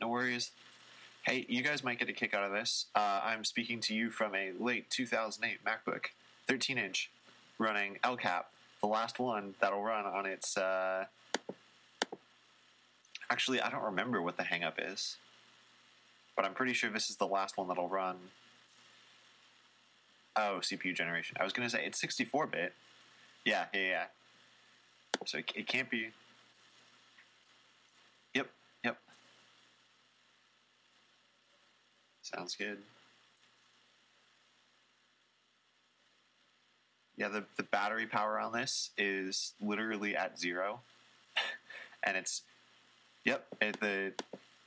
no worries. Hey, you guys might get a kick out of this. Uh, I'm speaking to you from a late 2008 MacBook, 13 inch, running El Cap, the last one that'll run on its. Uh... Actually, I don't remember what the hangup is, but I'm pretty sure this is the last one that'll run. Oh, CPU generation. I was going to say it's 64 bit. Yeah, yeah, yeah. So it, it can't be. Yep, yep. Sounds good. Yeah, the, the battery power on this is literally at zero. and it's, yep, it, the,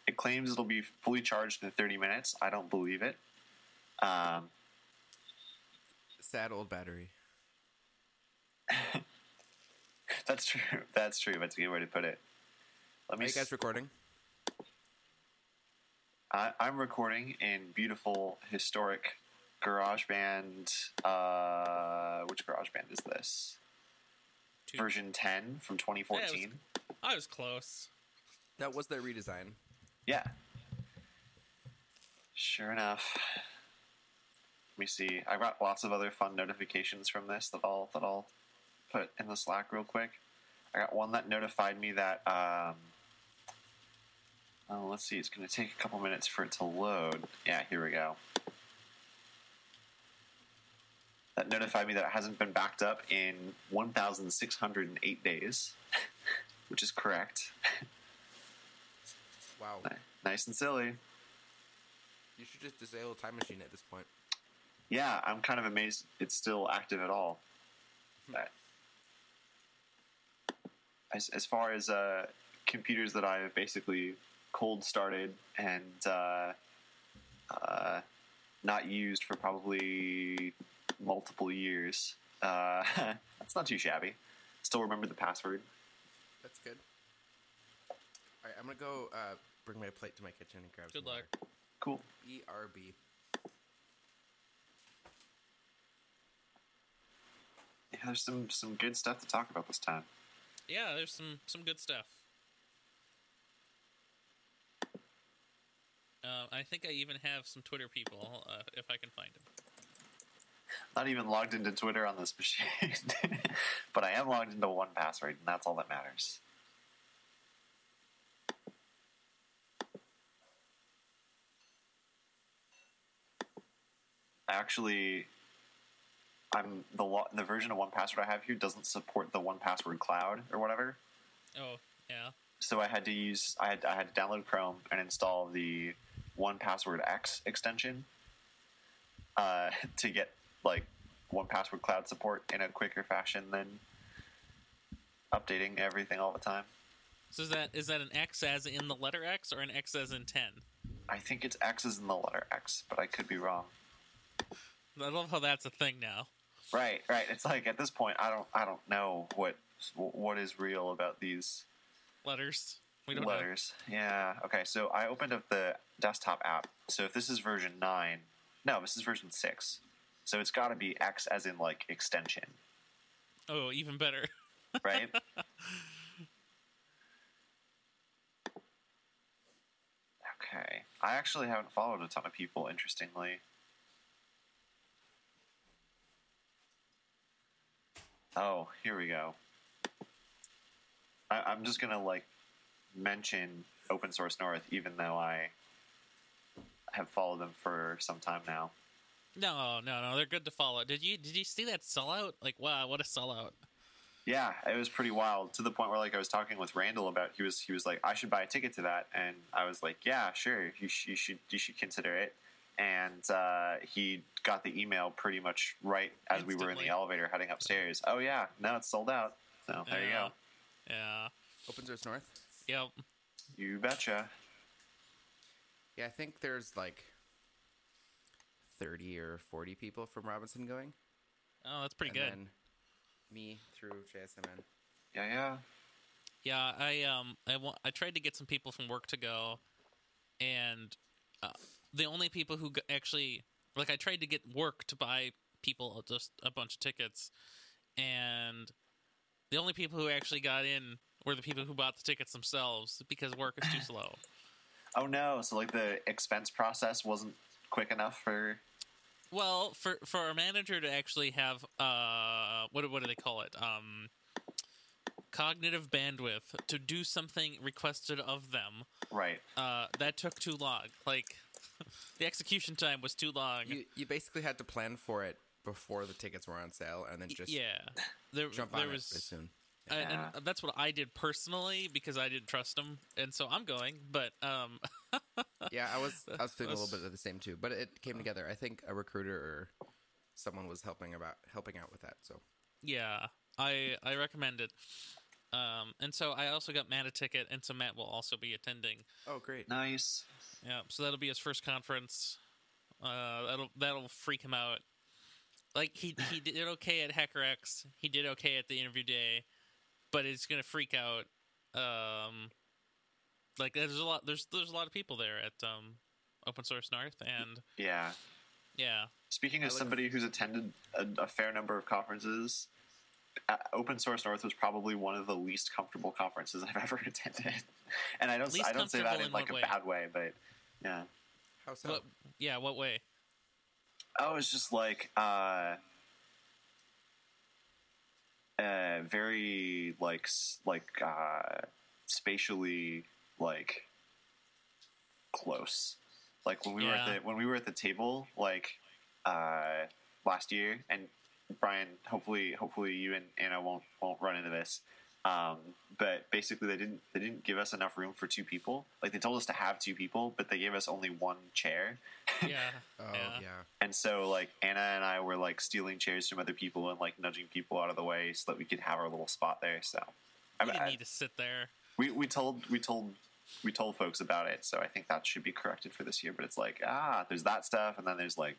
it claims it'll be fully charged in 30 minutes. I don't believe it. Um, Sad old battery. that's true. That's true. That's a good way to put it. Let me. Are you guys s- recording? I, I'm recording in beautiful, historic GarageBand. Uh, which GarageBand is this? Two- Version 10 from 2014. I was close. That was their redesign. Yeah. Sure enough. Let me see. I got lots of other fun notifications from this that I'll that I'll put in the Slack real quick. I got one that notified me that um oh let's see, it's gonna take a couple minutes for it to load. Yeah, here we go. That notified me that it hasn't been backed up in 1,608 days, which is correct. Wow. nice and silly. You should just disable time machine at this point. Yeah, I'm kind of amazed it's still active at all. But as, as far as uh, computers that I have basically cold started and uh, uh, not used for probably multiple years, uh, that's not too shabby. Still remember the password. That's good. All right, I'm gonna go uh, bring my plate to my kitchen and grab Good some luck. water. Cool. BRB. Yeah, there's some some good stuff to talk about this time. Yeah, there's some some good stuff. Uh, I think I even have some Twitter people uh, if I can find them. Not even logged into Twitter on this machine, but I am logged into one password, and that's all that matters. Actually, I'm the lo- the version of one password I have here doesn't support the one password cloud or whatever. Oh, yeah. So I had to use I had I had to download Chrome and install the one password X extension uh, to get like one password cloud support in a quicker fashion than updating everything all the time. So is that is that an X as in the letter X or an X as in ten? I think it's X as in the letter X, but I could be wrong. I love how that's a thing now. Right, right. It's like at this point, I don't, I don't know what what is real about these Letters. We don't know. letters. Yeah. Okay. So I opened up the desktop app. So if this is version nine, no, this is version six. So it's got to be X as in like extension, Oh, even better. right? okay. I actually haven't followed a ton of people. Interestingly. Oh, here we go. I, I'm just gonna like mention Open Source North, even though I have followed them for some time now. No, no, no. They're good to follow. Did you did you see that sellout? Like, wow, what a sellout! Yeah, it was pretty wild to the point where like I was talking with Randall about he was he was like I should buy a ticket to that, and I was like, yeah, sure, you, sh- you should you should consider it. And uh, he got the email pretty much right as we were in the elevator heading upstairs. Oh yeah, no, it's sold out. So there you go. Yeah. Open source north. Yep. You betcha. Yeah, I think there's like thirty or forty people from Robinson going. Oh, that's pretty and good. Then me through JSMN. Yeah, yeah. Yeah, I um I wa- I tried to get some people from work to go, and uh, the only people who g- actually like I tried to get work to buy people just a bunch of tickets, and the only people who actually got in were the people who bought the tickets themselves because work is too slow. Oh no! So like the expense process wasn't quick enough for. Well, for for our manager to actually have uh, what what do they call it? Um, cognitive bandwidth to do something requested of them. Right. Uh, that took too long. Like the execution time was too long. You you basically had to plan for it before the tickets were on sale, and then just yeah, there jump there on was it soon. and, Yeah. and that's what I did personally because I didn't trust them, and so I'm going. But um, Yeah, I was I was feeling a little bit of the same too, but it came together. I think a recruiter or someone was helping about helping out with that. So yeah, I I recommend it. Um, and so I also got Matt a ticket, and so Matt will also be attending. oh great, Nice. Yeah, so that'll be his first conference. Uh, that'll that'll freak him out. Like he he did okay at HackerX. He did okay at the interview day, but it's gonna freak out. Um, like there's a lot there's there's a lot of people there at um, Open Source North, and Yeah. yeah, Speaking I as like- somebody who's attended a, a fair number of conferences, uh, Open Source North was probably one of the least comfortable conferences I've ever attended. And I don't Least I don't say that in in like a way? bad way, but yeah. how so? what yeah what way? Oh, was just like uh, uh, very like like uh, spatially like close. Like when we were at the when we were at the table like uh, last year, and Brian, hopefully, hopefully you and Anna won't won't run into this. Um, but basically, they didn't they didn't give us enough room for two people. Like they told us to have two people, but they gave us only one chair. Yeah, oh yeah. yeah. And so, like Anna and I were like stealing chairs from other people and like nudging people out of the way so that we could have our little spot there. So, I, You didn't I- need to sit there. we we told we told we told folks about it. So I think that should be corrected for this year. But it's like ah, there's that stuff, and then there's like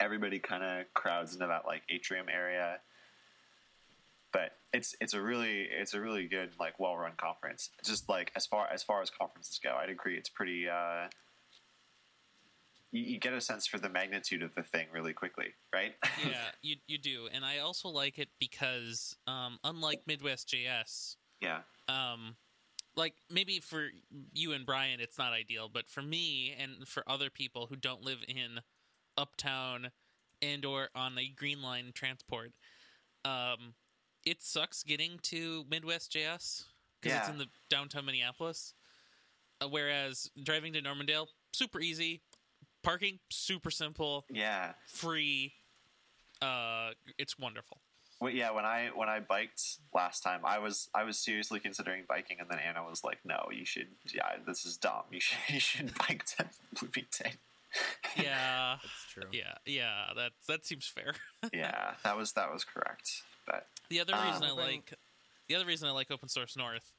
everybody kind of crowds into that like atrium area. It's it's a really it's a really good like well run conference. Just like as far as far as conferences go, I'd agree. It's pretty. Uh, you, you get a sense for the magnitude of the thing really quickly, right? yeah, you you do, and I also like it because um, unlike Midwest JS, yeah. um, like maybe for you and Brian, it's not ideal, but for me and for other people who don't live in uptown and or on a green line transport, um, it sucks getting to Midwest JS because it's in the downtown Minneapolis. Uh, whereas driving to Normandale, super easy. Parking, super simple, Yeah. free. Uh, it's wonderful. Well, yeah, when I when I biked last time, I was I was seriously considering biking, and then Anna was like, "No, you should. Yeah, this is dumb. You should you should bike to Bloomington." Yeah, That's true. yeah, yeah. That that seems fair. yeah, that was that was correct. But The other Um, reason I like the other reason I like Open Source North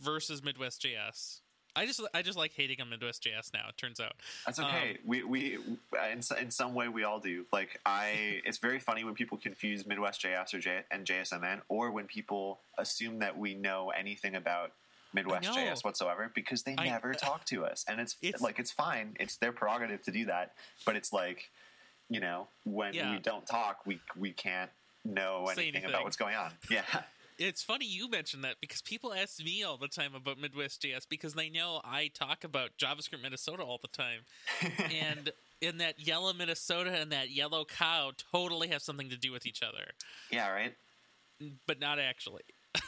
versus Midwest JS. I just I just like hating on Midwest JS now. It turns out. that's okay. we we in in some way we all do. Like I, it's very funny when people confuse Midwest JS or J, and JSMN, or when people assume that we know anything about Midwest. JS whatsoever because they I- never talk to us, and it's, It's- like it's fine. It's their prerogative to do that, but it's like you know when Yeah. we don't talk, we we can't know anything, anything. about what's going on. Yeah, It's funny you mentioned that because people ask me all the time about Midwest JS because they know I talk about JavaScript Minnesota all the time, and in that yellow Minnesota and that yellow cow totally have something to do with each other, yeah, right. but not actually.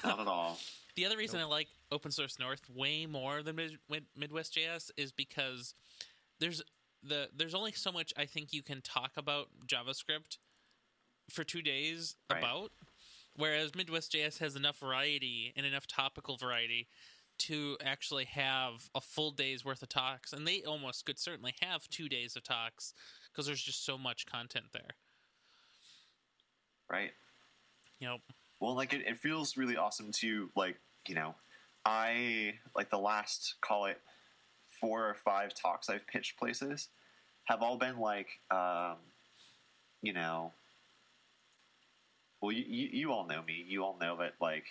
Not at all. The other reason I like Open Source North way more than Mid- Midwest JS is because there's the there's only so much I think you can talk about JavaScript for two days Right. about, whereas Midwest JS has enough variety and enough topical variety to actually have a full day's worth of talks, and they almost could certainly have two days of talks because there's just so much content there. Right. Know, Well, like it, it feels really awesome to like you know, I like the last call it four or five talks I've pitched places have all been like um, you know. Well, you, you you all know me. You all know that like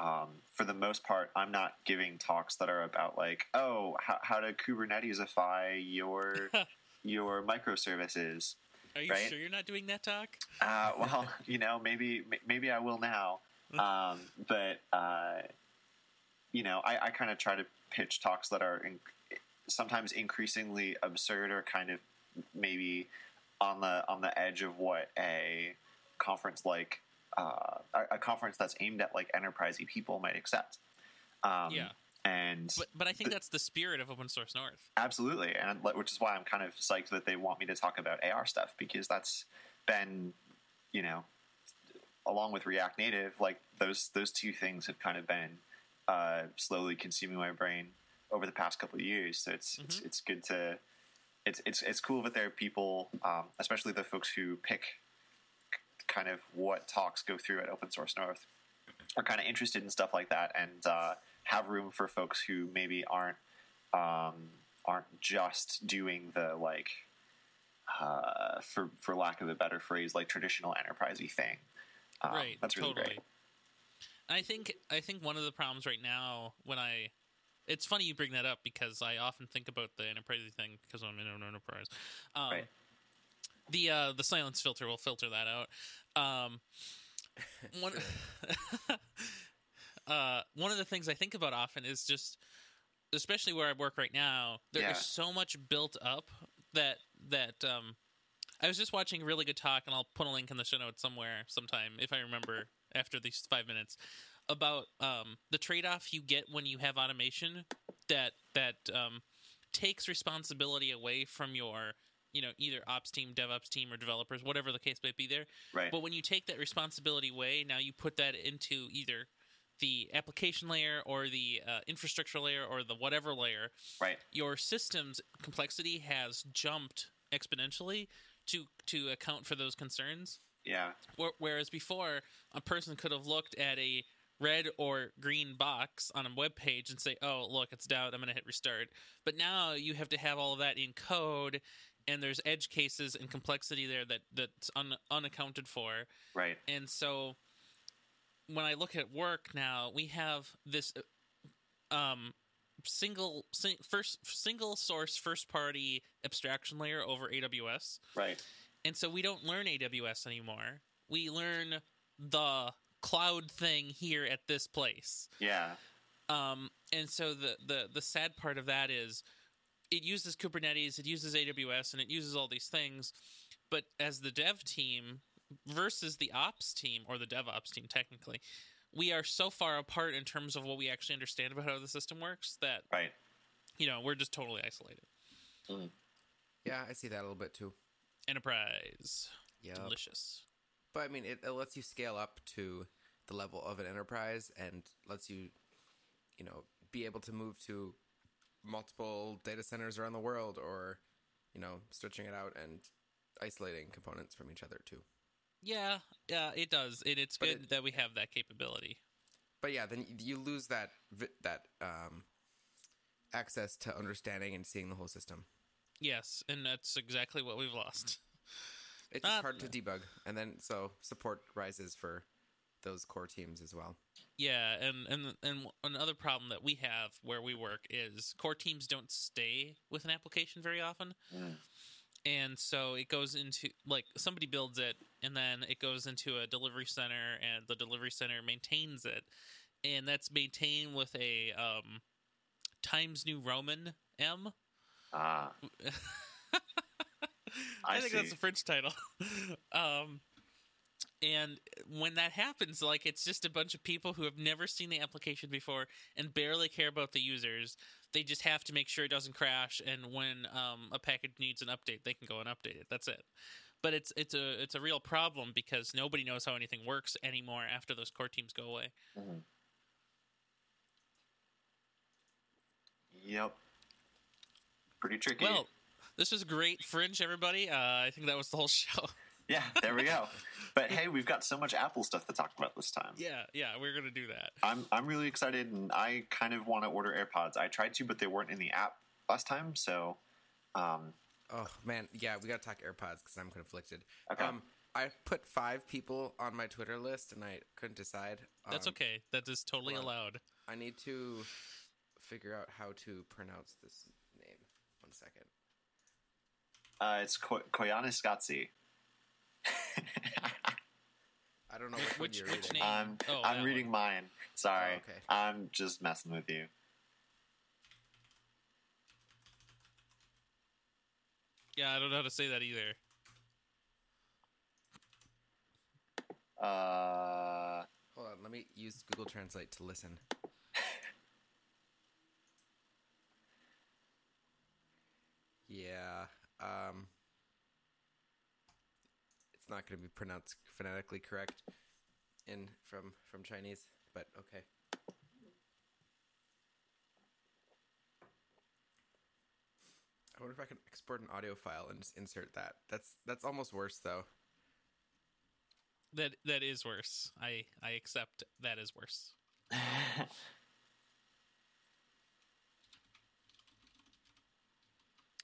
um, for the most part, I'm not giving talks that are about like oh how how to Kubernetesify your your microservices. are you Right. sure you're not doing that talk? Uh, well, you know, maybe m- maybe I will now. Um, but uh, you know, I, I kind of try to pitch talks that are in, sometimes increasingly absurd or kind of maybe on the on the edge of what a conference like uh, a, a conference that's aimed at like enterprisey people might accept. Um, Yeah. and But but I think The- that's the spirit of open source North. Absolutely, and which is why I'm kind of psyched that they want me to talk about AR stuff because that's been, you know, along with React Native, like those those two things have kind of been uh, slowly consuming my brain over the past couple of years. So it's it's it's good to it's it's it's cool that there are people, um, especially the folks who pick kind of what talks go through at Open Source North, are kind of interested in stuff like that and uh, have room for folks who maybe aren't um, aren't just doing the like uh, for for lack of a better phrase like traditional enterprisey thing. Um, right. That's really totally. great. I think I think one of the problems right now when I it's funny you bring that up because I often think about the enterprise thing because I'm in an enterprise. Um, Right. The uh, the silence filter will filter that out. Um, one uh, one of the things I think about often is just, especially where I work right now, there is Yeah. so much built up that that um, I was just watching a really good talk, and I'll put a link in the show notes somewhere sometime if I remember after these five minutes about um, the trade off you get when you have automation that that um, takes responsibility away from your you know either ops team, DevOps team, or developers, whatever the case might be there. Right. But when you take that responsibility away, now you put that into either the application layer or the uh, infrastructure layer or the whatever layer. right. Your system's complexity has jumped exponentially to to account for those concerns. Yeah. Wh- Whereas before, a person could have looked at a red or green box on a web page and say, "Oh, look, it's down. I'm going to hit restart." But now you have to have all of that in code, and there's edge cases and complexity there that that's un- unaccounted for. Right. And so, when I look at work now, we have this uh, um, single sing, first single source first party abstraction layer over AWS. Right. And so we don't learn AWS anymore. We learn the cloud thing here at this place. Yeah. Um, and so the, the the sad part of that is it uses Kubernetes, it uses AWS, and it uses all these things. But as the dev team versus the ops team or the DevOps team, technically, we are so far apart in terms of what we actually understand about how the system works that Right. you know we're just totally isolated. Mm-hmm. Yeah, I see that a little bit too. Enterprise, Yeah. delicious. But I mean, it, it lets you scale up to the level of an enterprise and lets you, you know, be able to move to multiple data centers around the world or, you know, stretching it out and isolating components from each other too. Yeah, yeah, it does. It, it's But good it- that we have that capability. But yeah, then you lose that that um, access to understanding and seeing the whole system. Yes, and that's exactly what we've lost. It's just Uh, hard to debug, and then so support rises for those core teams as well. Yeah, and and and another problem that we have where we work is core teams don't stay with an application very often. Mm. And so it goes into like somebody builds it and then it goes into a delivery center and the delivery center maintains it. And that's maintained with a um, Times New Roman M. Ah. I, I think that's see. the French title. um, and when that happens, like it's just a bunch of people who have never seen the application before and barely care about the users. They just have to make sure it doesn't crash, and when um, a package needs an update, they can go and update it. That's it. But it's it's a it's a real problem because nobody knows how anything works anymore after those core teams go away. Yep. Pretty tricky. Well, this was great, Fringe. Everybody, uh, I think that was the whole show. Yeah, there we go. But hey, we've got so much Apple stuff to talk about this time. yeah, yeah, we're gonna do that. I'm I'm really excited, and I kind of want to order AirPods. I tried to, but they weren't in the app last time. So, um, Oh man, yeah, we got to talk AirPods because I'm conflicted. Okay. Um, I put five people on my Twitter list, and I couldn't decide. That's Um, okay. That is totally hold on. allowed. I need to figure out how to pronounce this name. One second. uh, it's Ko- Koyana Scotzi. I don't know which, one Which- you're which reading. name? I'm Oh, I'm that reading mine. Sorry, Oh, okay. I'm just messing with you. Yeah, I don't know how to say that either. Uh, Hold on, let me use Google Translate to listen. yeah, um, it's not going to be pronounced phonetically correct in from from Chinese, but okay. I wonder if I can export an audio file and just insert that. That's that's almost worse though. That that is worse. I I accept that is worse.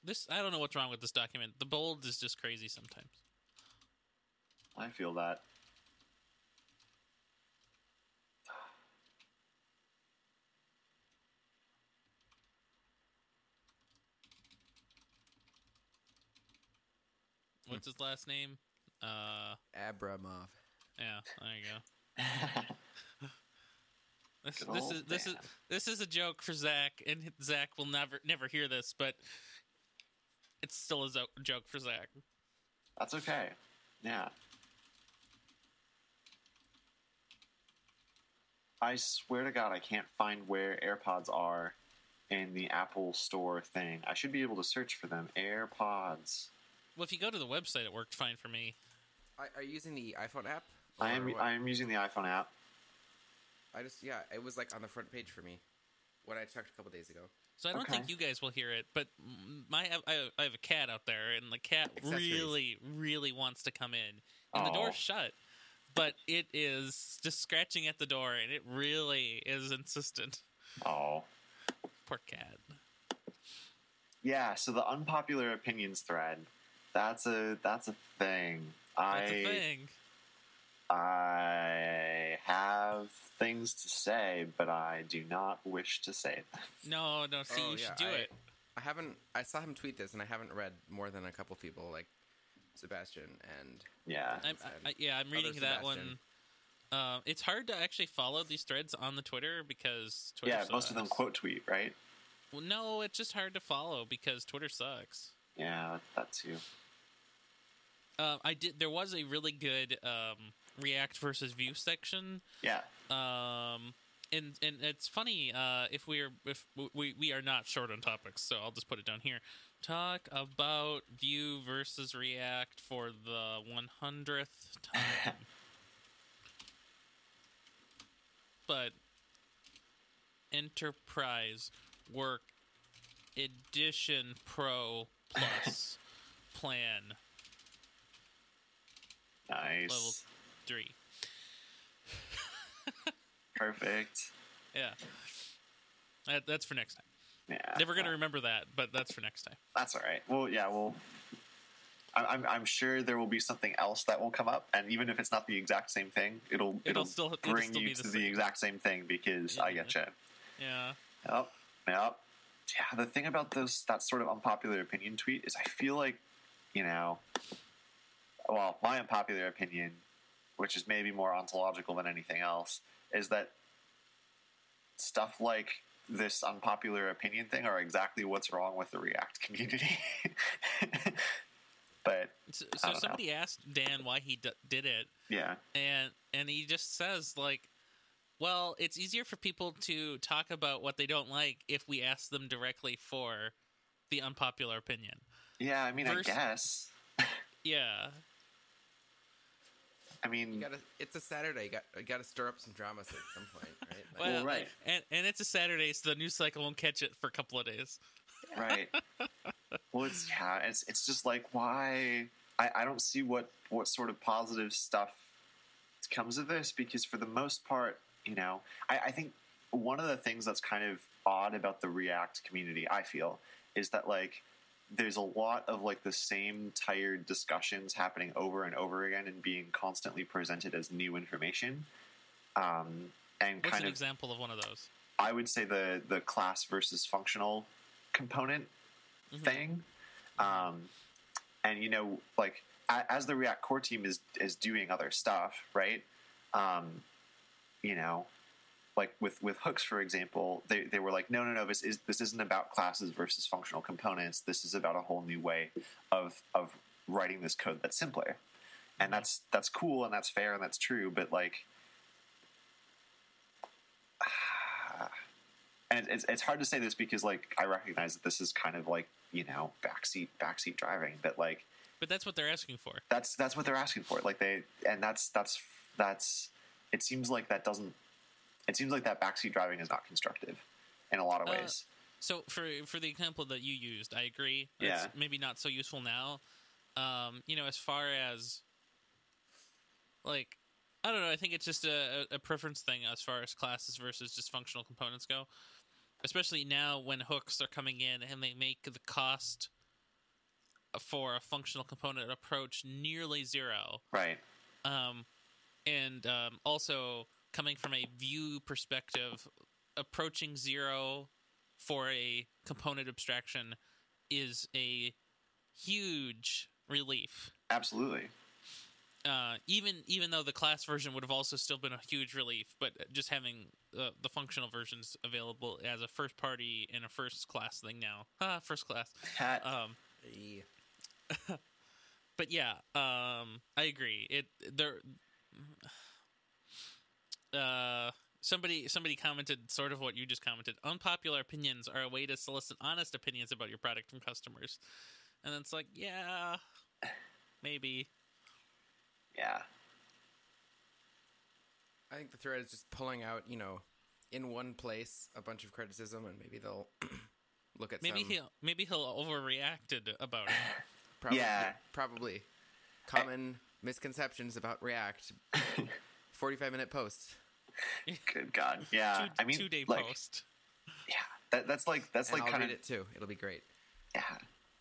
This I don't know what's wrong with this document. The bold is just crazy sometimes. I feel that. What's his last name? Uh, Abramov. yeah, there you go. This, this old is this is this is a joke for Zach, and Zach will never never hear this, but it's still a zo- joke for Zach. That's okay. Yeah. I swear to God, I can't find where AirPods are in the Apple Store thing. I should be able to search for them. AirPods. Well, if you go to the website, it worked fine for me. Are, are you using the iPhone app? I am. what? I am using the iPhone app. I just yeah, it was like on the front page for me when I checked a couple days ago. So I don't Okay. think you guys will hear it, but my I, I have a cat out there, and the cat really, really wants to come in, and the door's oh. shut. But it is just scratching at the door, and it really is insistent. Oh. Poor cat. Yeah. So the unpopular opinions thread. That's a. That's a thing. That's I. a thing. I have things to say, but I do not wish to say them. No, no. See, Oh, you should do I- it. I haven't. I saw him tweet this, and I haven't read more than a couple people like Sebastian and Yeah. I'm. I, I- yeah, I'm reading that Sebastian. one. Um, it's hard to actually follow these threads on the Twitter because Twitter yeah, most of them quote tweet, right? Well, no, it's just hard to follow because Twitter sucks. Yeah, that too. Um, I did. There was a really good um, React versus Vue section. Yeah. Um, and and it's funny uh, if we're if we we are not short on topics, so I'll just put it down here. Talk about Vue versus React for the one hundredth time. but Enterprise Work Edition Pro Plus plan Nice. level three. Perfect. Yeah. That, that's for next time. Yeah. Never gonna remember that, but that's for next time. That's all right. Well, yeah. Well, I- I'm I'm sure there will be something else that will come up, and even if it's not the exact same thing, it'll It'll it'll, still- it'll bring still you be to the the exact same thing because I Yeah. get you. Yeah. Yep. Yep. Yeah. The thing about those that sort of unpopular opinion tweet is I feel like, you know, well, my unpopular opinion, which is maybe more ontological than anything else, is that stuff like this unpopular opinion thing are exactly what's wrong with the React community. but So, so don't know. somebody asked Dan why he d- did it, yeah, and and he just says like, "Well, it's easier for people to talk about what they don't like if we ask them directly for the unpopular opinion." yeah. I mean, I guess. Yeah. I mean, you gotta. It's a Saturday. You got you got to stir up some drama at some point, right? Like, Well, right. And and it's a Saturday, so the news cycle won't catch it for a couple of days. right well it's yeah it's it's just like why I, I don't see what what sort of positive stuff comes of this because for the most part you know I, I think one of the things that's kind of odd about the react community i feel is that like there's a lot of like the same tired discussions happening over and over again and being constantly presented as new information um, and What's kind an of example of one of those? I would say the the class versus functional component Mhm. thing, um, and you know, like a, as the React core team is is doing other stuff, right? Um, you know, like with with hooks for example they, they were like no no no this is this isn't about classes versus functional components. This is about a whole new way of of writing this code that's simpler. And mm-hmm. that's that's cool and that's fair and that's true but like and it's, it's hard to say this because like i recognize that this is kind of like you know backseat backseat driving but like But that's what they're asking for. that's that's what they're asking for. Like they and that's that's that's it seems like that doesn't it seems like that backseat driving is not constructive in a lot of Uh, ways So for for the example that you used, I agree. Yeah. It's maybe not so useful now. Um, you know, as far as like I don't know, I think it's just a, a a preference thing as far as classes versus just functional components go. Especially now when hooks are coming in and they make the cost for a functional component approach nearly zero. right um, and um, also coming from a Vue perspective, approaching zero for a component abstraction is a huge relief. absolutely Uh, even even though the class version would have also still been a huge relief, but just having uh, the functional versions available as a first party and a first class thing now, ah, first class. Hat. Um, Yeah. but yeah, um, I agree. It there. Uh, somebody somebody commented sort of what you just commented. Unpopular opinions are a way to solicit honest opinions about your product from customers, and it's like, yeah, maybe. yeah I think the thread is just pulling out, you know, in one place a bunch of criticism, and maybe they'll look at Maybe some. he'll maybe he'll overreacted about it. Probably, Yeah. probably common misconceptions about React. Forty-five minute post. good god yeah two, i mean two day like post. yeah that, that's like that's And like I'll kind read of it too. It'll be great. yeah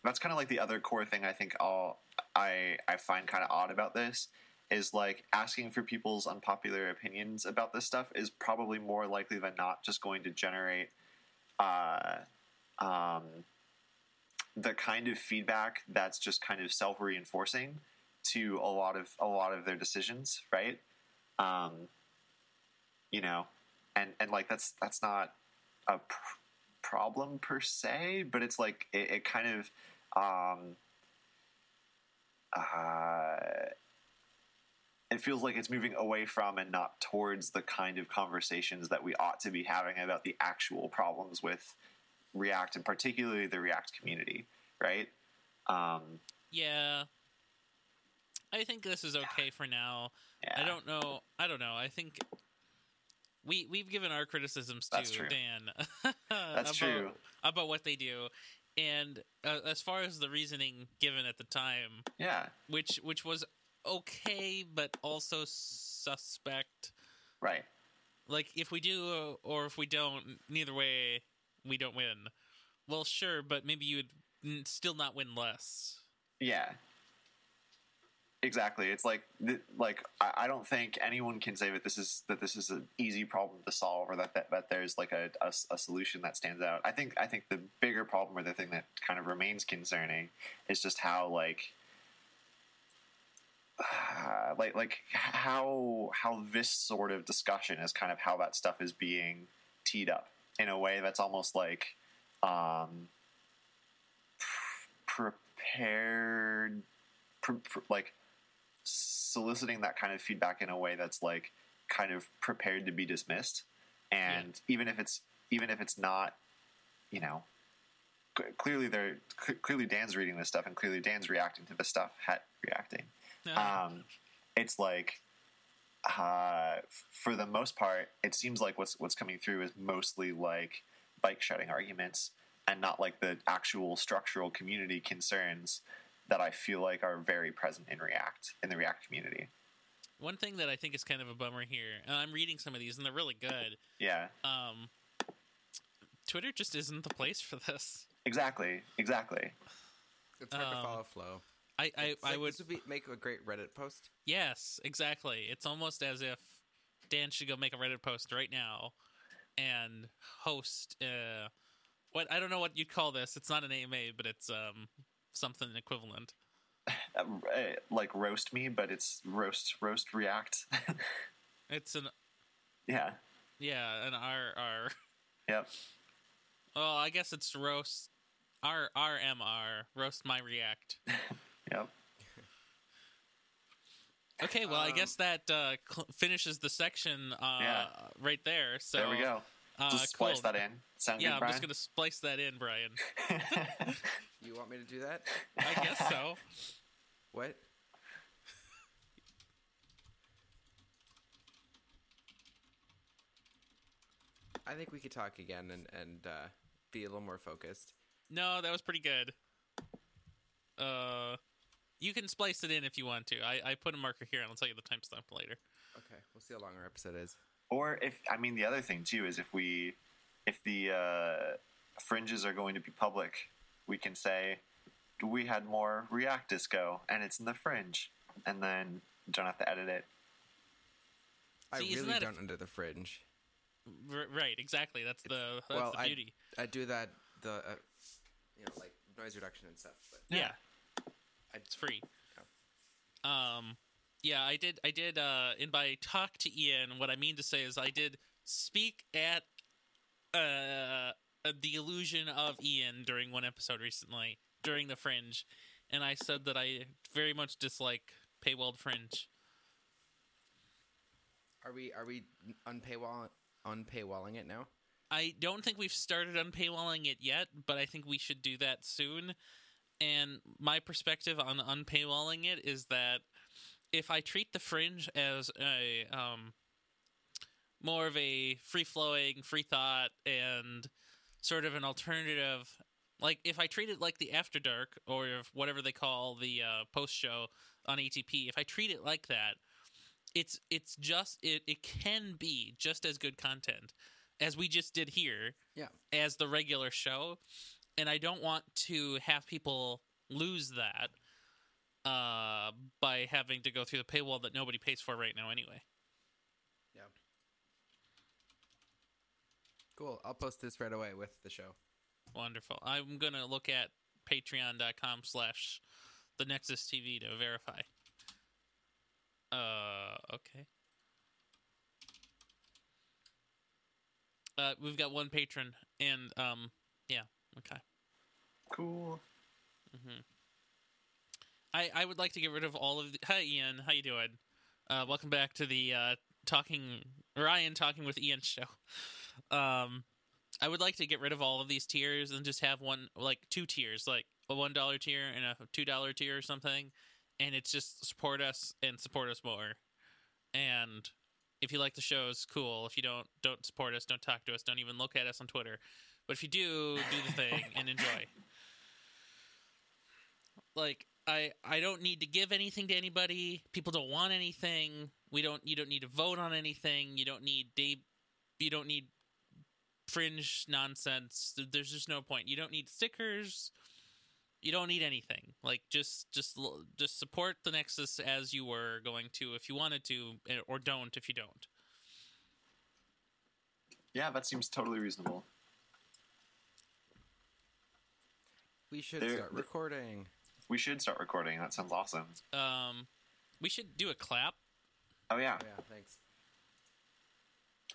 that's kind of like the other core thing i think i'll i i find kind of odd about this is like asking for people's unpopular opinions about this stuff is probably more likely than not just going to generate uh um the kind of feedback that's just kind of self-reinforcing to a lot of a lot of their decisions right um you know and and like that's that's not a pr- problem per se but it's like it, it kind of um uh it feels like it's moving away from and not towards the kind of conversations that we ought to be having about the actual problems with React and particularly the React community, right? Um, Yeah. I think this is okay for now. yeah. I don't know. I don't know. I think we we've given our criticisms to That's true. Dan. That's about, true. about what they do, and uh, as far as the reasoning given at the time, Yeah, which which was okay, but also suspect. right. Like if we do or if we don't, neither way we don't win. Well, sure, but maybe you would n- still not win less. Yeah. Exactly. It's like like I, don't think anyone can say that this is that this is an easy problem to solve or that that, that there's like a, a, a solution that stands out. I think I think the bigger problem or the thing that kind of remains concerning is just how like uh, like like how how this sort of discussion is kind of how that stuff is being teed up in a way that's almost like um prepared pr- pr- like soliciting that kind of feedback in a way that's like kind of prepared to be dismissed. And even if it's even if it's not you know clearly they're clearly dan's reading this stuff and clearly dan's reacting to this stuff hat reacting. Um, it's like uh, for the most part, it seems like what's what's coming through is mostly like bike shedding arguments and not like the actual structural community concerns that I feel like are very present in React in the React community. One thing that I think is kind of a bummer here, and I'm reading some of these and they're really good. Yeah, Um, Twitter just isn't the place for this. exactly, exactly. It's hard Um, to follow flow. I I, It's I would This would be, make a great Reddit post. yes exactly. It's almost as if Dan should go make a Reddit post right now and host. Uh, what I don't know what you'd call this. It's not an AMA, but it's um something equivalent. Uh, like roast me, but it's roast roast React. It's an yeah, Yeah, and R R. Yep. Well, I guess it's roast R R M R roast my react. Yep. Okay, well, I Um, guess that uh, cl- finishes the section uh, Yeah. right there. So there we go. Uh, Just splice cool. that in. Sound Yeah, good, I'm just gonna splice that in, Brian. You want me to do that? I guess so. What? I think we could talk again and and uh, be a little more focused. No, that was pretty good. Uh, you can splice it in if you want to. I, I put a marker here, and I'll tell you the timestamp later. Okay, we'll see how long our episode is. Or if I mean the other thing too is if we if the uh, fringes are going to be public, we can say we had more React Disco and it's in the fringe, and then you don't have to edit it. I See, really don't under the fringe. R- right, exactly. That's the that's well, the I- beauty. I do that the uh, you know like noise reduction and stuff. But yeah. I- it's free. Um, yeah, I did. I did. Uh, and by talk to Ian, what I mean to say is I did speak at uh the illusion of Ian during one episode recently during the Fringe, and I said that I very much dislike paywalled Fringe. are we are we unpaywall unpaywalling it now? I don't think we've started unpaywalling it yet, but I think we should do that soon. And my perspective on unpaywalling it is that if I treat the fringe as a um, more of a free flowing, free thought, and sort of an alternative, like if I treat it like the After Dark or whatever they call the uh, post show on ATP, if I treat it like that, it's it's just it, it can be just as good content as we just did here Yeah. as the regular show and i don't want to have people lose that uh, by having to go through the paywall that nobody pays for right now anyway Yeah. Cool. I'll post this right away with the show. wonderful i'm gonna look at patreon.com slash the nexus tv to verify uh okay uh we've got one patron and um yeah okay Cool. I, I would like to get rid of all of the. Hi, Ian. How you doing? Uh, welcome back to the uh, talking Ryan talking with Ian show. Um, I would like to get rid of all of these tiers and just have one like two tiers, like a one dollar tier and a two dollar tier or something, and it's just support us and support us more. And if you like the shows, cool. If you don't, don't support us, don't talk to us, don't even look at us on Twitter. But if you do, do the thing and enjoy like I I don't need to give anything to anybody. People don't want anything. We don't you don't need to vote on anything. You don't need day you don't need fringe nonsense. There's just no point. You don't need stickers. You don't need anything. Like just just just support the Nexus as you were going to if you wanted to eh, or don't if you don't. Yeah, that seems totally reasonable. We should There- start recording. We should start recording. That sounds awesome. Um we should do a clap. Oh yeah. Oh, yeah, thanks.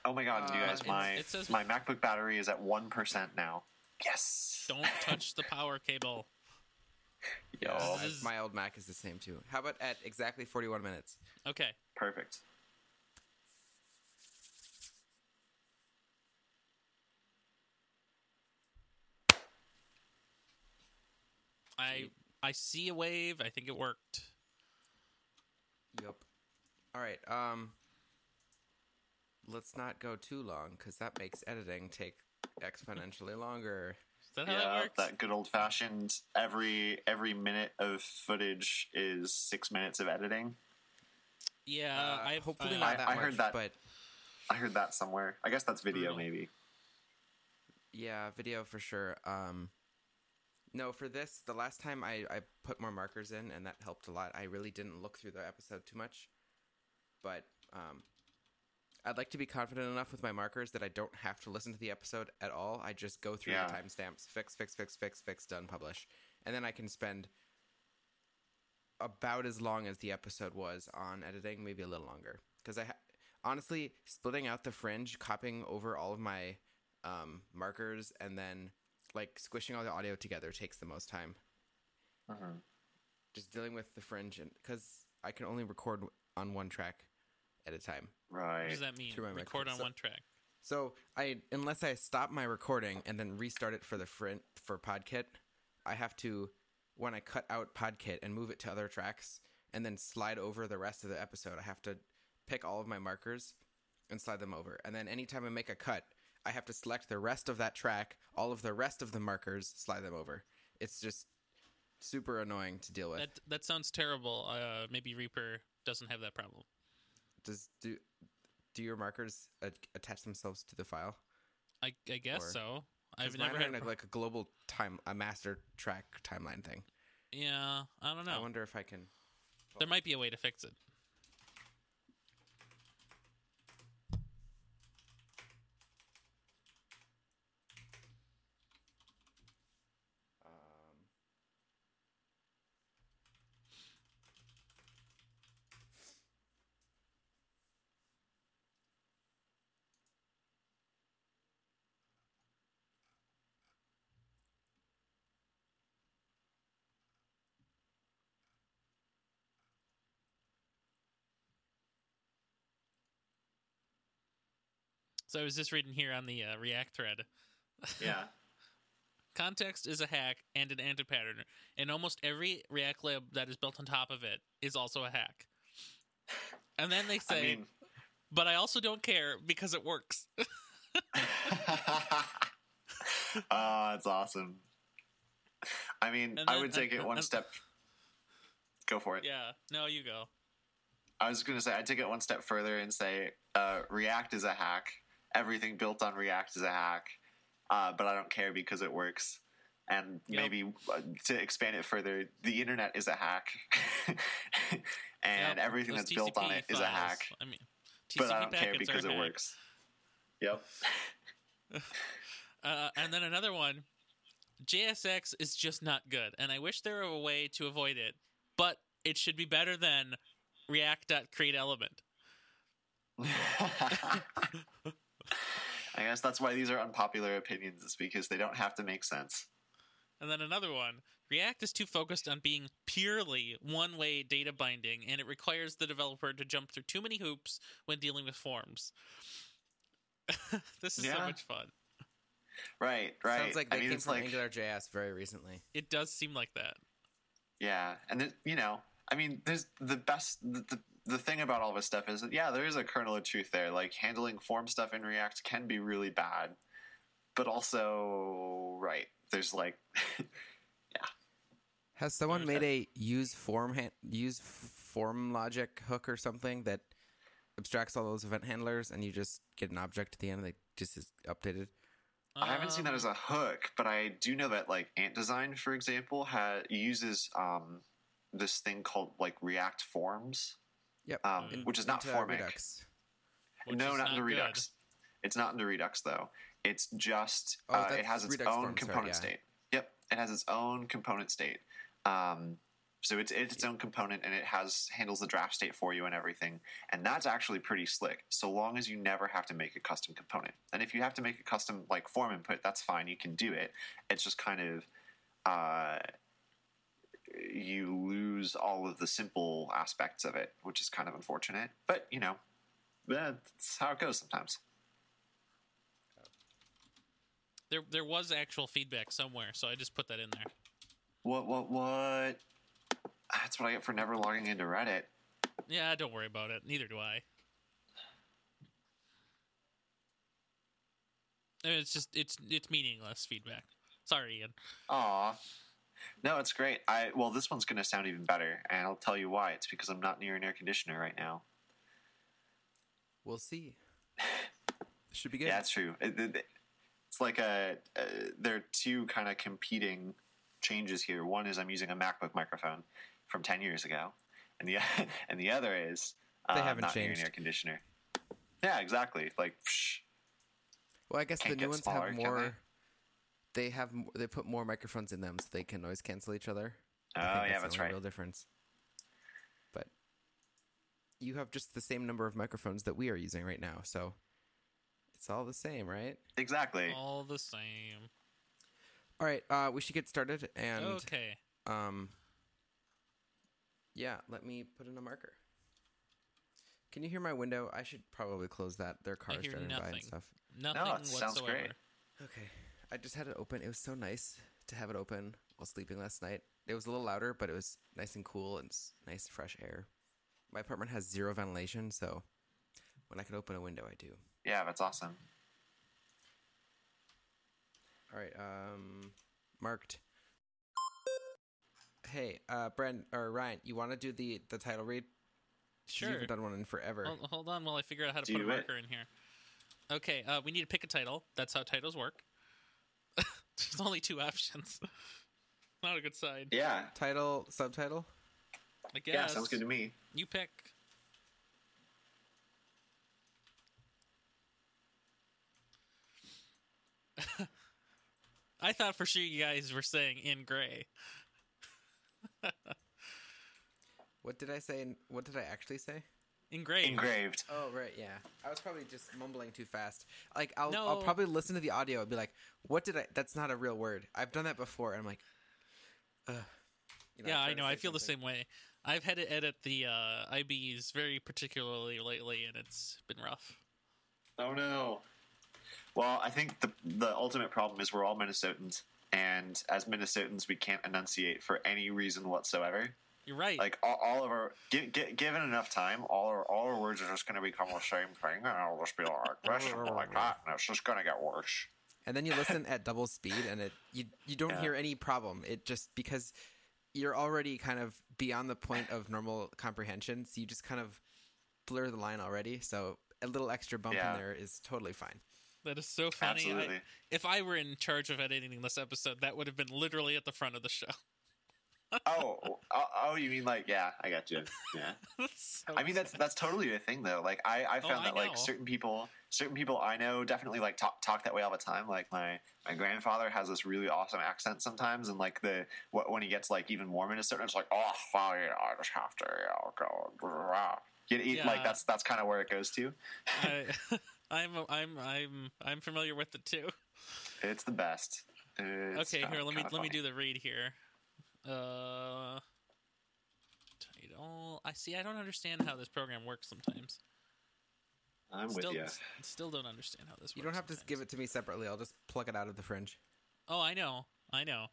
Oh my god, you Uh, guys, my it says- my MacBook battery is at one percent now. Yes. Don't touch the power cable. Yo, This My- is- My old Mac is the same too. How about at exactly 41 minutes? Okay. perfect. I I see a wave. I think it worked. Yep. All right. Um. Let's not go too long because that makes editing take exponentially longer. Is that how that works? that good old fashioned every every minute of footage is six minutes of editing. yeah, Uh, I hopefully uh, not I- that I much. heard that. but I heard that somewhere. I guess that's video, Brutal. maybe. yeah, video for sure. Um. No, for this, the last time I, I put more markers in, and that helped a lot. I really didn't look through the episode too much, but um, I'd like to be confident enough with my markers that I don't have to listen to the episode at all. I just go through Yeah. the timestamps, fix, fix, fix, fix, fix, done, publish, and then I can spend about as long as the episode was on editing, maybe a little longer. Because I, ha- honestly, splitting out the fringe, copying over all of my um, markers, and then like squishing all the audio together takes the most time. Mhm. Just dealing with the fringe, and because I can only record on one track at a time. What Right. does that mean? Through my Record on. So- one track. So I, unless I stop my recording and then restart it for the frin for PodKit, I have to when I cut out PodKit and move it to other tracks and then slide over the rest of the episode. I have to pick all of my markers and slide them over. And then anytime I make a cut, I have to select the rest of that track, all of the rest of the markers, slide them over. It's just super annoying to deal with. That that sounds terrible. Uh, maybe Reaper doesn't have that problem. Does do do your markers a- attach themselves to the file? I, I guess Or- so. I've never had a a, pro- like a global time a master track timeline thing. Yeah, I don't know. I wonder if I can. there might be a way to fix it. So I was just reading here on the uh, React thread. Yeah. Context is a hack and an anti-pattern, and almost every React lib that is built on top of it is also a hack. And then they I say, mean, "But I also don't care because it works." oh, it's awesome. I mean, And I would take it one step. Go for it. yeah, no, you go. I was going to say I'd take it one step further and say uh, React is a hack. Everything built on React is a hack, uh, but I don't care because it works. And Yep. maybe uh, to expand it further, the internet is a hack, and Yep, everything those that's built on TCP it is a hack. I mean, TCP But I don't care because it works. Yep. Uh, and then another one, JSX is just not good, and I wish there were a way to avoid it, but it should be better than React.createElement. I guess that's why these are unpopular opinions, is because they don't have to make sense. And then another one, React is too focused on being purely one-way data binding, and it requires the developer to jump through too many hoops when dealing with forms. this is so much fun. Right, right. Sounds like they I mean, came it's from like, AngularJS very recently. It does seem like that. yeah, and then, you know, I mean, there's the best. The, the the thing about all this stuff is that yeah, there is a kernel of truth there. Like handling form stuff in React can be really bad, but also right. There's like, yeah. Has someone made a use form han- use form logic hook or something that abstracts all those event handlers, and you just get an object at the end that just is updated? I haven't seen that Um, as a hook, but I do know that like Ant Design, for example, ha uses um this thing called like React Forms, Yep. um, Mm. which is not Into Formik. Redux. which no, not, into good. Redux. It's not into Redux though. It's just Oh, uh, it has its Redux own forms, sorry, component yeah. state. Yep, it has its own component state. Um, so it's it's its own component and it has handles the draft state for you and everything. And that's actually pretty slick. So long as you never have to make a custom component. And if you have to make a custom like form input, that's fine. You can do it. It's just kind of uh, you lose all of the simple aspects of it, which is kind of unfortunate. But you know, that's how it goes sometimes. There, there was actual feedback somewhere, so I just put that in there. What? What? What? That's what I get for never logging into Reddit. Yeah, don't worry about it. Neither do I. I mean, It's just it's it's meaningless feedback. Sorry, Ian. Aw. No, it's great. I well, this one's going to sound even better, and I'll tell you why. It's because I'm not near an air conditioner right now. We'll see. Should be good. Yeah, it's true. It- it- it's like a, uh there are two kind of competing changes here. One is I'm using a MacBook microphone from ten years ago, and the and the other is uh, They haven't not near an air conditioner. Yeah, exactly. Like, psh, Well, I guess the new ones smaller, have more. They have they put more microphones in them so they can noise cancel each other. I oh think yeah, the that's only right. Real difference. But you have just the same number of microphones that we are using right now, so it's all the same, right? Exactly. All the same. All right, uh, we should get started, and okay. um, yeah, let me put in a marker. Can you hear my window? I should probably close that. There are cars hear driving by and stuff. Nothing it whatsoever. sounds great. Okay. I just had it open. It was so nice to have it open while sleeping last night. It was a little louder, but it was nice and cool and nice fresh air. My apartment has zero ventilation, so when I can open a window, I do. Yeah, that's awesome. All right, um, marked. Hey, uh, Brent or Ryan, you want to do the the title read? 'Cause You Sure. haven't done one in forever. Hold, hold on while I figure out how to Do put a it. marker in here. Okay, uh, we need to pick a title. That's how titles work. There's only two options. Not a good sign. Yeah. Title, subtitle. I guess. Yeah, sounds good to me. You pick. I thought for sure you guys were saying in gray. What did I say? and What did I actually say? Engraved. Engraved. Oh right, yeah. I was probably just mumbling too fast. Like I'll I'll probably listen to the audio and be like, "What did I? That's not a real word." I've done that before, and I'm like, Ugh. You yeah, I'm I trying to know. I say feel the same way. I've had to edit the uh, IBs very particularly lately, and it's been rough. Oh no. Well, I think the the ultimate problem is we're all Minnesotans, and as Minnesotans, we can't enunciate for any reason whatsoever. You're right. Like all, all of our, gi- gi- given enough time, all our all our words are just going to become the same thing, and it'll just be like this and like that, and it's just going to get worse. And then you listen at double speed, and it you you don't Yeah. hear any problem. It just because you're already kind of beyond the point of normal comprehension, so you just kind of blur the line already. So a little extra bump Yeah. in there is totally fine. that is so funny. I- if I were in charge of editing this episode, that would have been literally at the front of the show. Oh, oh, oh, you mean like yeah, I got you. Yeah. So I mean that's that's totally a thing though. Like I, I Oh, found I that like certain people certain people I know definitely like talk talk that way all the time. Like my my grandfather has this really awesome accent sometimes and like the wh- when he gets like even more Minnesota it's like, oh well, yeah, I just have to you know, go blah, blah, blah." You- Yeah. like that's that's kind of where it goes to. I, I'm I'm I'm I'm familiar with it too. It's the best. It's okay, here let me let me do the read here. Uh, title. I see. I don't understand how this program works sometimes. I'm still, with you. s- still don't understand how this. Works. You don't have to give it to me separately. I'll just plug it out of the fringe. Oh, I know. I know.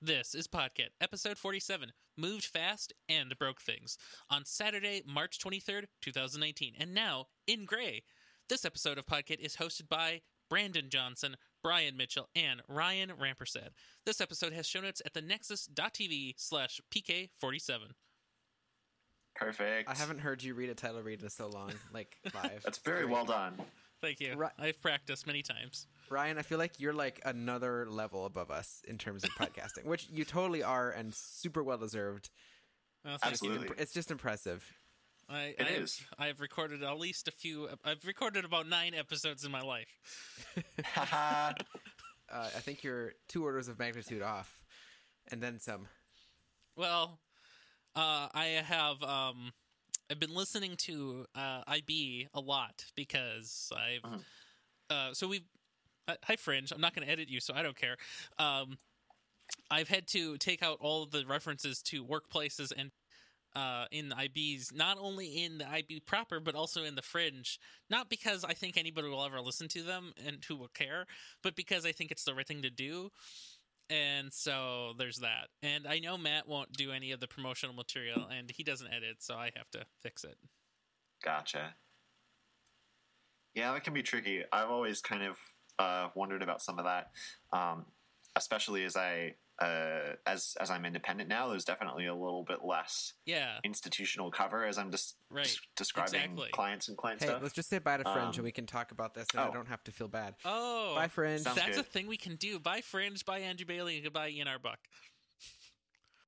This is PodKit, episode 47, Moved Fast and Broke Things, on Saturday, March 23rd, 2019. And now, in gray, this episode of PodKit is hosted by Brandon Johnson, Brian Mitchell, and Ryan Rampersad. This episode has show notes at the nexus.tv slash PK47. Perfect. I haven't heard you read a title read in so long, like live. That's It's very great. well done. Thank you. Ri- I've practiced many times. Ryan, I feel like you're like another level above us in terms of podcasting, which you totally are and super well deserved. Oh. Absolutely. It's just impressive. I, It I've. I've recorded at least a few. I've recorded about nine episodes in my life. Haha. Uh, I think you're two orders of magnitude off, and then some. Well, uh, I have um, I've been listening to uh, IB a lot because I've Mhm. uh, so we've uh, hi Fringe. I'm not going to edit you, so I don't care. Um, I've had to take out all the references to workplaces and uh, in the IBs, not only in the IB proper, but also in the fringe. Not because I think anybody will ever listen to them and who will care, but because I think it's the right thing to do. And so there's that. And I know Matt won't do any of the promotional material, and he doesn't edit, so I have to fix it. Gotcha. Yeah, that can be tricky. I've always kind of uh, wondered about some of that, um, especially as I uh, as as I'm independent now. There's definitely a little bit less Yeah, institutional cover as I'm just Right. describing Exactly. clients and client Hey, stuff. let's just say bye to Fringe, Um, and we can talk about this, and I oh. don't have to feel bad. Oh, Bye, Fringe. Sounds that's a thing we can do. Bye, Fringe. Bye, Andrew Bailey. and Goodbye, Ian Arbuck.